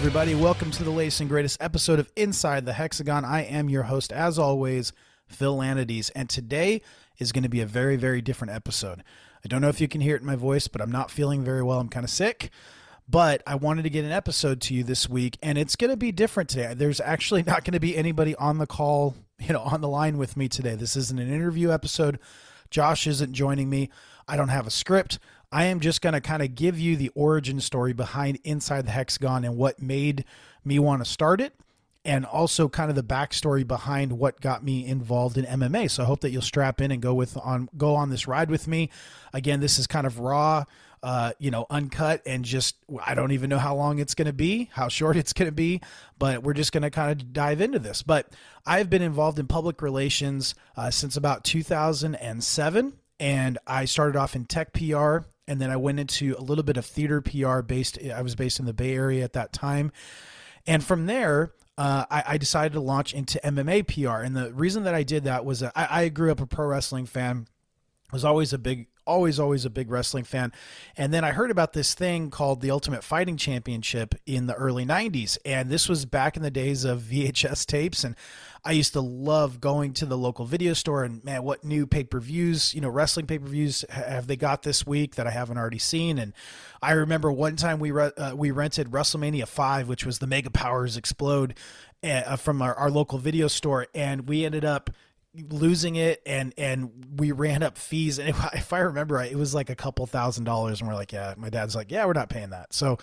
Everybody. Welcome to the latest and greatest episode of Inside the Hexagon. I am your host, as always, Phil Lanides, and today is going to be a very, very different episode. I don't know if you can hear it in my voice, but I'm not feeling very well. I'm kind of sick, but I wanted to get an episode to you this week, and it's going to be different today. There's actually not going to be anybody on the call, you know, on the line with me today. This isn't an interview episode. Josh isn't joining me. I don't have a script. I am just going to kind of give you the origin story behind Inside the Hexagon and what made me want to start it, and also kind of the backstory behind what got me involved in MMA. So I hope that you'll strap in and go with on go on this ride with me. Again, this is kind of raw, uh, you know, uncut, and just I don't even know how long it's going to be, how short it's going to be, but we're just going to kind of dive into this. But I've been involved in public relations uh, since about 2007 and I started off in tech PR and then I went into a little bit of theater PR based I was based in the Bay Area at that time. And from there, uh, I, I, decided to launch into MMA PR. And the reason that I did that was I, I grew up a pro wrestling fan, was always a big always always a big wrestling fan. And then i heard about this thing called the ultimate fighting championship in the early 90s and this was back in the days of vhs tapes and i used to love going to the local video store and man what new pay-per-views you know wrestling pay-per-views have they got this week that i haven't already seen? And i remember one time we re- uh, we rented wrestlemania 5 which was the mega powers explode uh, from our, our local video store and we ended up losing it and and we ran up fees. And if i remember right it was like a couple thousand dollars. And we're like yeah my dad's like yeah we're not paying that. So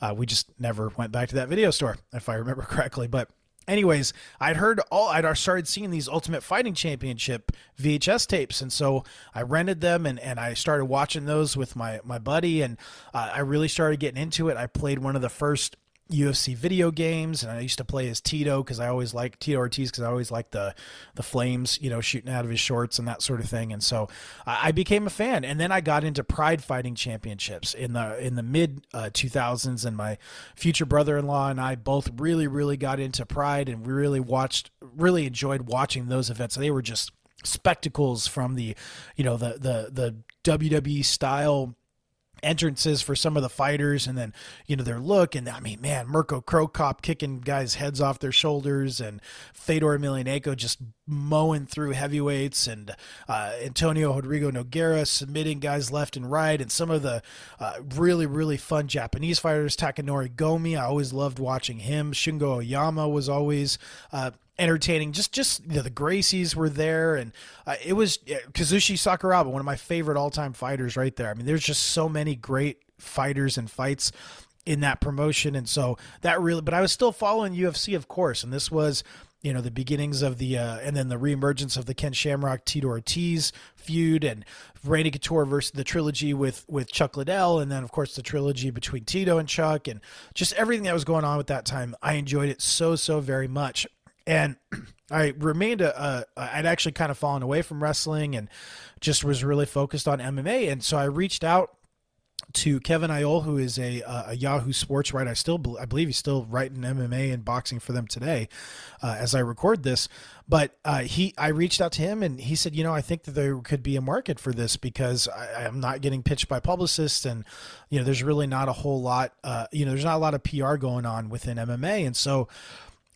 uh, we just never went back to that video store if i remember correctly. But anyways i'd heard all i'd started seeing these ultimate fighting championship vhs tapes. And so i rented them and, and i started watching those with my my buddy. And uh, i really started getting into it. I played one of the first UFC video games, and I used to play as Tito because I always liked Tito Ortiz because I always liked the the flames, you know, shooting out of his shorts and that sort of thing. And so I, I became a fan, and then I got into Pride Fighting Championships in the in the mid uh, 2000s, and my future brother-in-law and I both really really got into Pride, and we really watched, really enjoyed watching those events. They were just spectacles from the, you know, the the the WWE style entrances for some of the fighters and then you know their look. And I mean man Mirko Cro Cop kicking guys heads off their shoulders and Fedor Emelianenko just mowing through heavyweights and uh, Antonio Rodrigo Nogueira submitting guys left and right and some of the uh, really really fun Japanese fighters Takanori Gomi. I always loved watching him. Shungo Oyama was always uh, entertaining. Just just you know, the Gracies were there, and uh, it was Kazushi Sakuraba, one of my favorite all time fighters, right there. I mean, there's just so many great fighters and fights in that promotion, and so that really. But I was still following UFC, of course, and this was. You know the beginnings of the uh, and then the reemergence of the Ken Shamrock Tito Ortiz feud and Randy Couture versus the trilogy with with Chuck Liddell and then of course the trilogy between Tito and Chuck and just everything that was going on at that time. I enjoyed it so so very much and I remained a, a I'd actually kind of fallen away from wrestling and just was really focused on MMA and so I reached out to Kevin Iole, who is a, a Yahoo Sports writer. I still, I believe he's still writing MMA and boxing for them today, uh, as I record this. But uh, he, I reached out to him, and he said, you know, I think that there could be a market for this because I, am not getting pitched by publicists, and you know, there's really not a whole lot, uh, you know, there's not a lot of PR going on within MMA, and so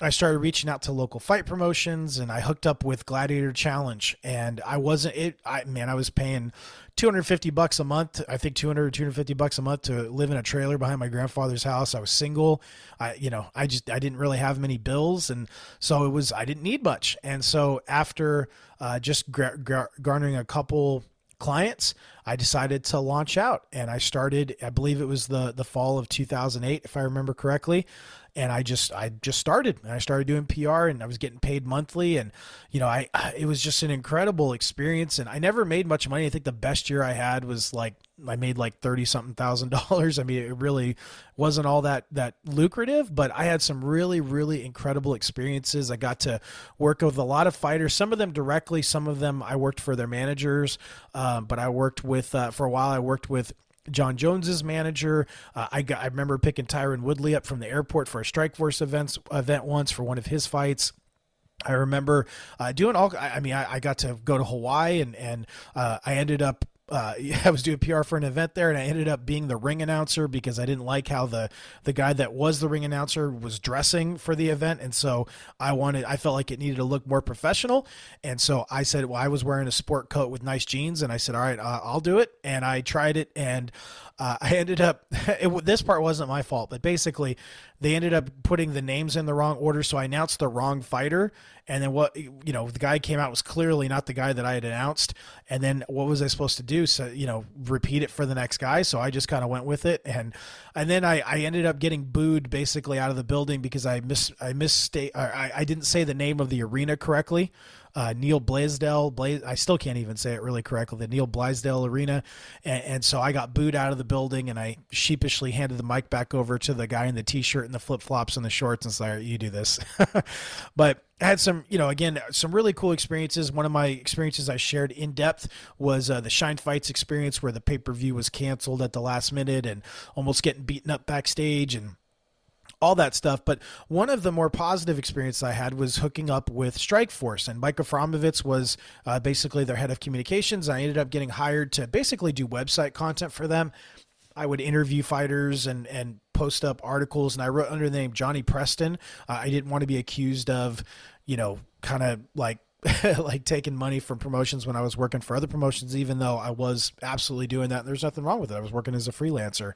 I started reaching out to local fight promotions and I hooked up with Gladiator Challenge and I wasn't it I man I was paying 250 bucks a month I think 200 250 bucks a month to live in a trailer behind my grandfather's house. I was single. I you know I just I didn't really have many bills and so it was I didn't need much. And so after uh, just gar- gar- garnering a couple clients I decided to launch out and I started I believe it was the the fall of 2008 if I remember correctly and I just I just started and I started doing PR and I was getting paid monthly and you know I it was just an incredible experience and I never made much money. I think the best year I had was like I made like 30 something thousand dollars. I mean it really wasn't all that that lucrative but I had some really really incredible experiences. I got to work with a lot of fighters some of them directly some of them I worked for their managers um, but I worked with uh, for a while I worked with Jon Jones's manager. Uh, I got, I remember picking Tyron Woodley up from the airport for a Strikeforce events event once for one of his fights. I remember uh, doing all. I mean, I, I, got to go to Hawaii and and uh, I ended up uh, I was doing PR for an event there, and I ended up being the ring announcer because I didn't like how the the guy that was the ring announcer was dressing for the event, and so I wanted, I felt like it needed to look more professional, and so I said, well, I was wearing a sport coat with nice jeans, and I said, all right, uh, I'll do it, and I tried it, and uh, I ended up. It, this part wasn't my fault, but basically, they ended up putting the names in the wrong order, so I announced the wrong fighter, and then what you know, the guy came out was clearly not the guy that I had announced, and then what was I supposed to do? So you know, repeat it for the next guy. So I just kind of went with it, and and then I, I ended up getting booed basically out of the building because I miss I misstate I I didn't say the name of the arena correctly uh, Neal Blaisdell. Blaze, I still can't even say it really correctly. The Neal Blaisdell Arena, and, and, so I got booed out of the building, and I sheepishly handed the mic back over to the guy in the t-shirt and the flip flops and the shorts, and said, "You do this." but I had some, you know, again, some really cool experiences. One of my experiences I shared in depth was uh, the Shine Fights experience, where the pay per view was canceled at the last minute and almost getting beaten up backstage and all that stuff. But one of the more positive experiences I had was hooking up with Strikeforce, and Mike Afromowitz was uh, basically their head of communications. I ended up getting hired to basically do website content for them. I would interview fighters and and post up articles, and I wrote under the name Johnny Preston. Uh, I didn't want to be accused of, you know, kind of like like taking money from promotions when I was working for other promotions, even though I was absolutely doing that. There's nothing wrong with it. I was working as a freelancer.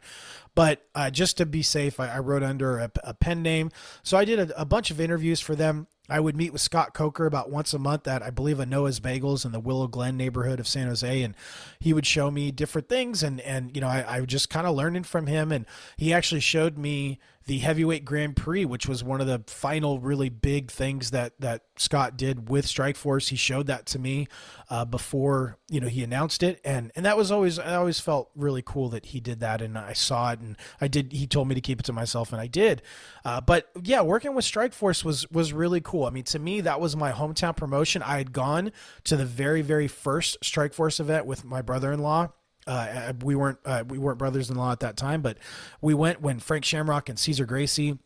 But uh, just to be safe, I, I wrote under a, a, pen name. So I did a, a bunch of interviews for them. I would meet with Scott Coker about once a month at I believe a Noah's Bagels in the Willow Glen neighborhood of San Jose, and he would show me different things, and and you know I, I just kind of learning from him, and he actually showed me the heavyweight Grand Prix, which was one of the final really big things that that Scott did with Strikeforce. He showed that to me uh, before you know he announced it, and and that was always I always felt really cool that he did that, and I saw it, and I did. He told me to keep it to myself, and I did. Uh, but yeah, working with Strikeforce was was really cool. I mean, to me, that was my hometown promotion. I had gone to the very very first Strikeforce event with my brother in law uh, we weren't uh, we weren't brothers-in-law at that time, but we went when Frank Shamrock and Cesar Gracie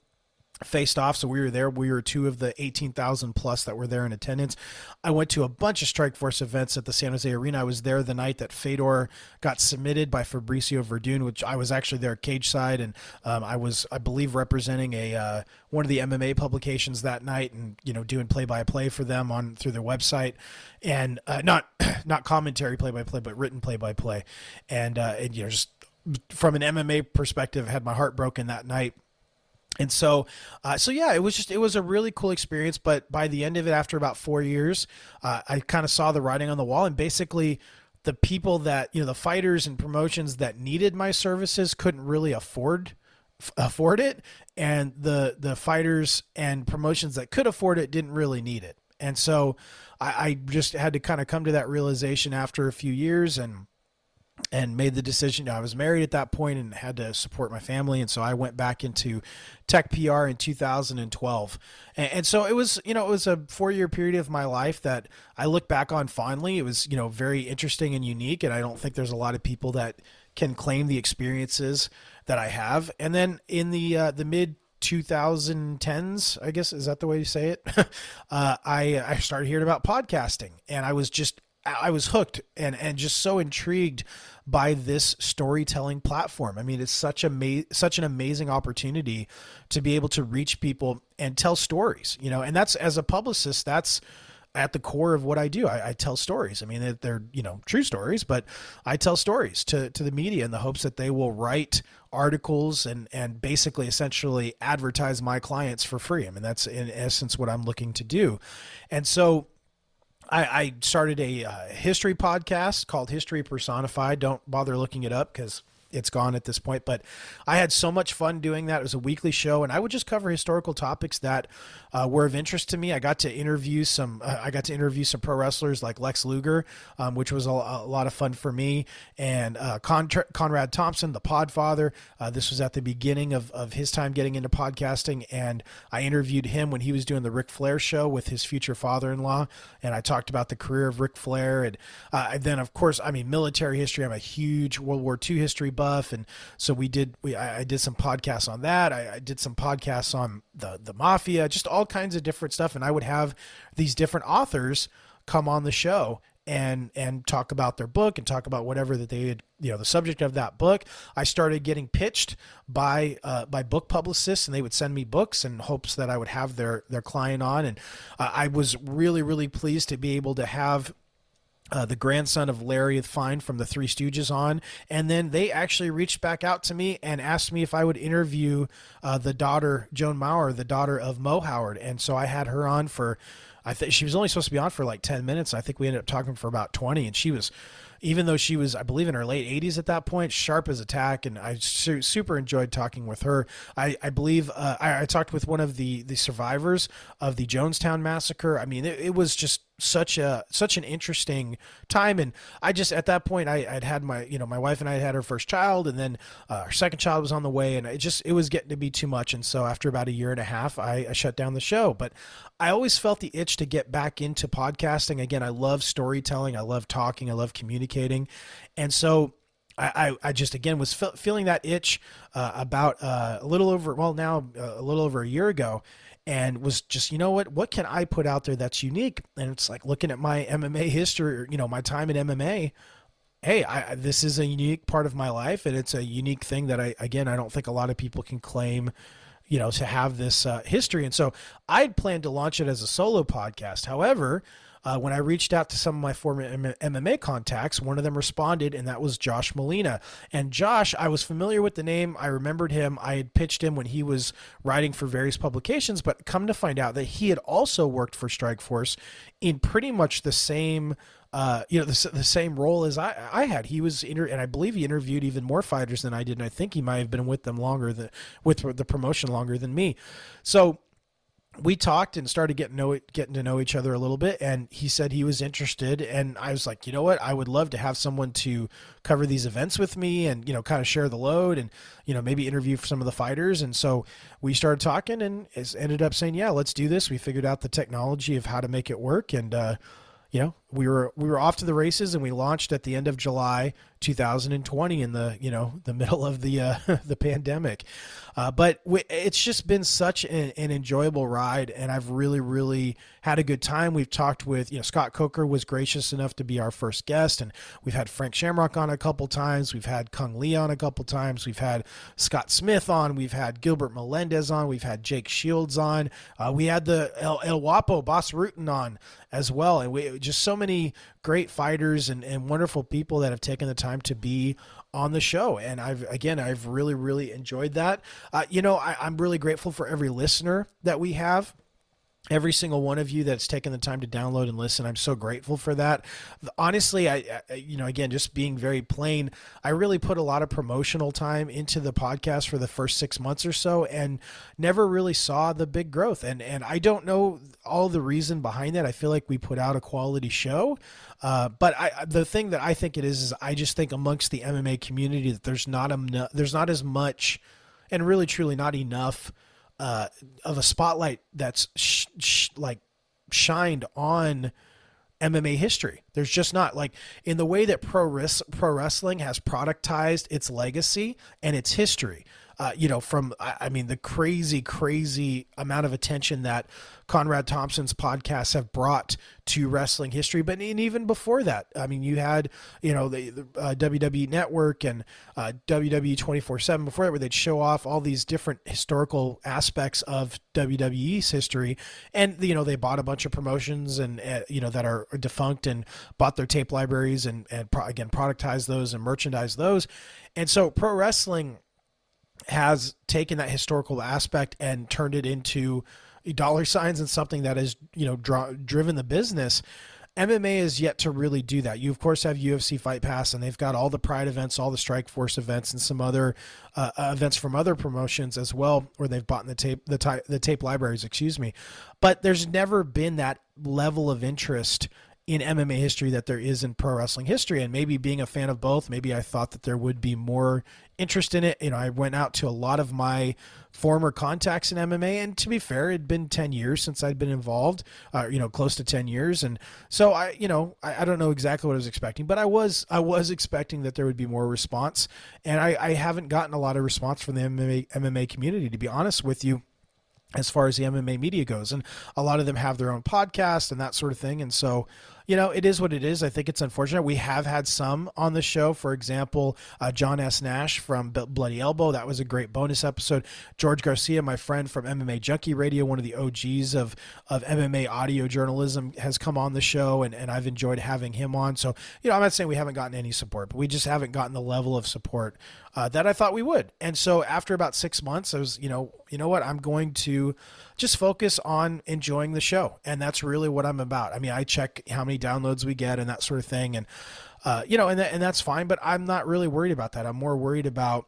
faced off. So we were there. We were two of the 18,000 plus that were there in attendance. I went to a bunch of Strikeforce events at the San Jose Arena. I was there the night that Fedor got submitted by Fabricio Werdum, which I was actually there cage side. And um, I was, I believe, representing a, uh, one of the MMA publications that night and, you know, doing play by play for them on through their website and uh, not, not commentary play by play, but written play by play. And, uh, and, you know, just from an MMA perspective, had my heart broken that night and so uh, so yeah it was just it was a really cool experience. But by the end of it after about four years uh, i kind of saw the writing on the wall and basically the people that you know the fighters and promotions that needed my services couldn't really afford afford it. And the the fighters and promotions that could afford it didn't really need it. And so i, I just had to kind of come to that realization after a few years and and made the decision. I was married at that point and had to support my family, and so I went back into tech PR in 2012. And, and so it was, you know, it was a four-year period of my life that I look back on fondly. It was, you know, very interesting and unique, and I don't think there's a lot of people that can claim the experiences that I have. And then in the uh, the mid 2010s, I guess is that the way you say it. uh, I I started hearing about podcasting, and I was just I was hooked and and just so intrigued by this storytelling platform. I mean, it's such a ma- such an amazing opportunity to be able to reach people and tell stories. You know, and that's as a publicist, that's at the core of what I do. I, I tell stories. I mean, they're, they're, you know true stories, but I tell stories to to the media in the hopes that they will write articles and and basically essentially advertise my clients for free. I mean, that's in essence what I'm looking to do, and so I, I started a uh, history podcast called History Personified. Don't bother looking it up because it's gone at this point. But I had so much fun doing that. It was a weekly show, and I would just cover historical topics that uh, were of interest to me. I got to interview some. Uh, I got to interview some pro wrestlers like Lex Luger, um, which was a, a, lot of fun for me, and uh, Conrad Thompson, the Podfather. Uh, this was at the beginning of, of his time getting into podcasting, and I interviewed him when he was doing the Ric Flair show with his future father-in-law, and I talked about the career of Ric Flair, and, uh, then of course, I mean, military history. I'm a huge World War II history buff, and so we did. We I, I did some podcasts on that. I, I, did some podcasts on the the mafia, just all kinds of different stuff. And I would have these different authors come on the show and and talk about their book and talk about whatever that they had you know the subject of that book i started getting pitched by uh, by book publicists and they would send me books in hopes that i would have their their client on and uh, i was really really pleased to be able to have uh, the grandson of Larry Fine from the Three Stooges on, and then they actually reached back out to me and asked me if I would interview uh, the daughter Joan Maurer, the daughter of Moe Howard, and so I had her on for. I think she was only supposed to be on for like ten minutes. I think we ended up talking for about twenty, and she was even though she was, I believe, in her late 80s at that point, sharp as a tack, and I su- super enjoyed talking with her. I, I believe uh, I, I, talked with one of the the survivors of the Jonestown massacre. I mean, it, it was just such a such an interesting time and i just at that point I, would had my you know my wife and i had had our first child and then uh, our second child was on the way and it just it was getting to be too much and so after about a year and a half I, I shut down the show. But i always felt the itch to get back into podcasting. Again i love storytelling. I love talking. I love communicating and so I, I, just again was feeling that itch uh, about uh, a little over well now uh, a little over a year ago and was just you know what what can I put out there that's unique? And it's like looking at my MMA history or, you know my time in MMA hey I, this is a unique part of my life and it's a unique thing that I again I don't think a lot of people can claim you know to have this uh, history. And so I'd planned to launch it as a solo podcast. However uh, when I reached out to some of my former M- MMA contacts, one of them responded, and that was Josh Molina. And Josh, I was familiar with the name. I remembered him. I had pitched him when he was writing for various publications, but come to find out that he had also worked for Strikeforce in pretty much the same. Uh, you know the, the same role as I, I had. He was inter- and I believe he interviewed even more fighters than I did, and I think he might have been with them longer than with the promotion longer than me. So we talked and started getting know getting to know each other a little bit and he said he was interested and I was like you know what? I would love to have someone to cover these events with me and you know kind of share the load and you know maybe interview some of the fighters. And so we started talking and ended up saying yeah let's do this. We figured out the technology of how to make it work and uh, you know we were we were off to the races and we launched at the end of July 2020 in the you know the middle of the uh, the pandemic. Uh, but it's just been such an, an, enjoyable ride and I've really really had a good time. We've talked with you know Scott Coker was gracious enough to be our first guest and we've had Frank Shamrock on a couple times. We've had Kung Le on a couple times. We've had Scott Smith on. We've had Gilbert Melendez on. We've had Jake Shields on. Uh, we had the El, El Guapo Bas Rutten on as well and we just so many great fighters and, and wonderful people that have taken the time to be on the show. And I've, again, I've really, really enjoyed that. Uh, you know, I, I'm really grateful for every listener that we have every single one of you that's taken the time to download and listen i'm so grateful for that. Honestly I, I, you know again just being very plain i really put a lot of promotional time into the podcast for the first six months or so and never really saw the big growth. And and i don't know all the reason behind that. I feel like we put out a quality show. Uh, but I, the thing that I think it is is I just think amongst the MMA community that there's not a, there's not as much, and really truly not enough uh, of a spotlight that's sh- sh- like shined on MMA history. There's just not like in the way that pro res- pro wrestling has productized its legacy and its history uh, you know, from I mean the crazy, crazy amount of attention that Conrad Thompson's podcasts have brought to wrestling history. But and even before that, I mean, you had you know the, the uh, WWE Network and uh, WWE twenty four seven. Before that, where they'd show off all these different historical aspects of WWE's history, and you know they bought a bunch of promotions and uh, you know that are defunct and bought their tape libraries and and pro- again productize those and merchandise those, and so pro wrestling has taken that historical aspect and turned it into dollar signs and something that has you know draw, driven the business. MMA is yet to really do that. You of course have UFC Fight Pass, and they've got all the Pride events, all the Strike Force events, and some other uh, uh events from other promotions as well, where they've bought in the tape the, ty- the tape libraries. Excuse me, but there's never been that level of interest in MMA history that there is in pro wrestling history. And maybe being a fan of both, maybe I thought that there would be more interest in it. You know, I went out to a lot of my former contacts in MMA, and to be fair, it'd been 10 years since I'd been involved, uh, you know, close to 10 years. And so I, you know, I, I, don't know exactly what I was expecting, but I was, I was expecting that there would be more response. And I, I haven't gotten a lot of response from the MMA, MMA community, to be honest with you as far as the MMA media goes. And a lot of them have their own podcast and that sort of thing. And so, you know, it is what it is. I think it's unfortunate. We have had some on the show. For example, uh, John S. Nash from Bloody Elbow. That was a great bonus episode. George Garcia, my friend from MMA Junkie Radio, one of the OGs of, of MMA audio journalism, has come on the show, and, and I've enjoyed having him on. So, you know, I'm not saying we haven't gotten any support, but we just haven't gotten the level of support uh, that I thought we would. And so after about six months, I was, you know, you know what, I'm going to just focus on enjoying the show, and that's really what I'm about. I mean, I check how many downloads we get and that sort of thing, and uh, you know, and and that's fine. But I'm not really worried about that. I'm more worried about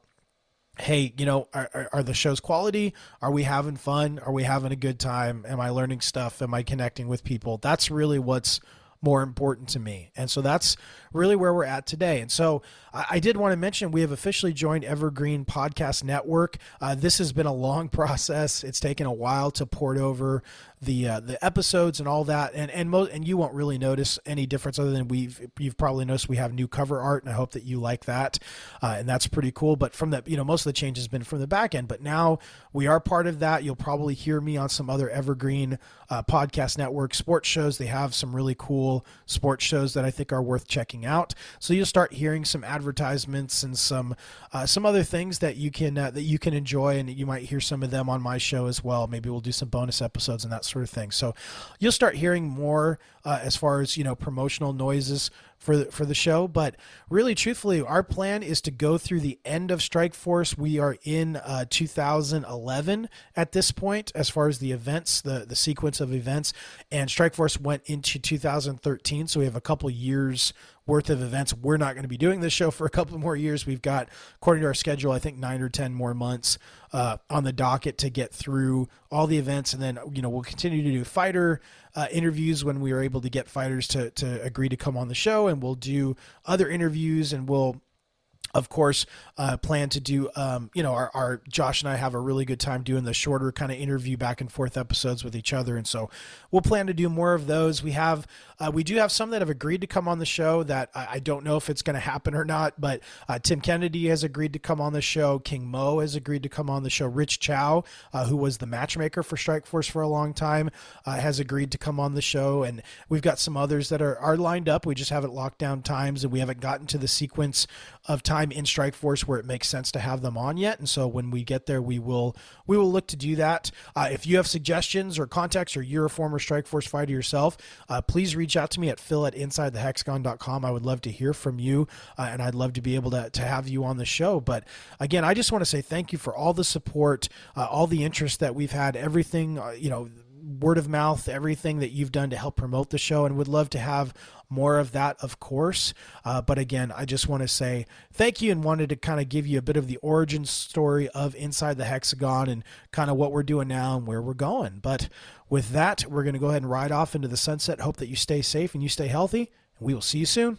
hey, you know, are, are, the shows quality? Are we having fun? Are we having a good time? Am I learning stuff? Am I connecting with people? That's really what's more important to me. And so that's really where we're at today. And so I, I did want to mention we have officially joined Evergreen Podcast Network. Uh, this has been a long process. It's taken a while to port over the uh, the episodes and all that. And and mo- and you won't really notice any difference other than we've you've probably noticed we have new cover art, and I hope that you like that. Uh, and that's pretty cool. But from the you know most of the change has been from the back end, but now we are part of that. You'll probably hear me on some other Evergreen uh, Podcast Network sports shows. They have some really cool sports shows that I think are worth checking out. So you'll start hearing some advertisements and some uh, some other things that you can uh, that you can enjoy, and you might hear some of them on my show as well. Maybe we'll do some bonus episodes and that sort of thing. So you'll start hearing more uh, as far as you know promotional noises for the, for the show. But really, truthfully, our plan is to go through the end of Strike Force. We are in uh, 2011 at this point, as far as the events, the the sequence of events, and Strike Force went into 2013. So we have a couple years worth of events. We're not going to be doing this show for a couple more years. We've got, according to our schedule, I think nine or ten more months uh, on the docket to get through all the events, and then you know we'll continue to do fighter uh, interviews when we are able to get fighters to to agree to come on the show, and we'll do other interviews, and we'll of course, uh, plan to do, um, you know, our, our, Josh and I have a really good time doing the shorter kind of interview back and forth episodes with each other. And so we'll plan to do more of those. We have, uh, we do have some that have agreed to come on the show that I, I don't know if it's going to happen or not, but uh, Tim Kennedy has agreed to come on the show. King Mo has agreed to come on the show. Rich Chou, uh, who was the matchmaker for Strike Force for a long time, uh, has agreed to come on the show. And we've got some others that are, are lined up. We just haven't locked down times and we haven't gotten to the sequence of time in Strike Force where it makes sense to have them on yet. And so when we get there, we will we will look to do that. Uh, if you have suggestions or contacts, or you're a former Strike Force fighter yourself, uh, please reach out to me at phil at insidethehexagon.com. I would love to hear from you, uh, and I'd love to be able to to have you on the show. But again, I just want to say thank you for all the support, uh, all the interest that we've had, everything uh, you know word of mouth, everything that you've done to help promote the show, and would love to have more of that, of course. Uh, but again, I just want to say thank you and wanted to kind of give you a bit of the origin story of Inside the Hexagon and kind of what we're doing now and where we're going. But with that, we're going to go ahead and ride off into the sunset. Hope that you stay safe and you stay healthy. And we will see you soon.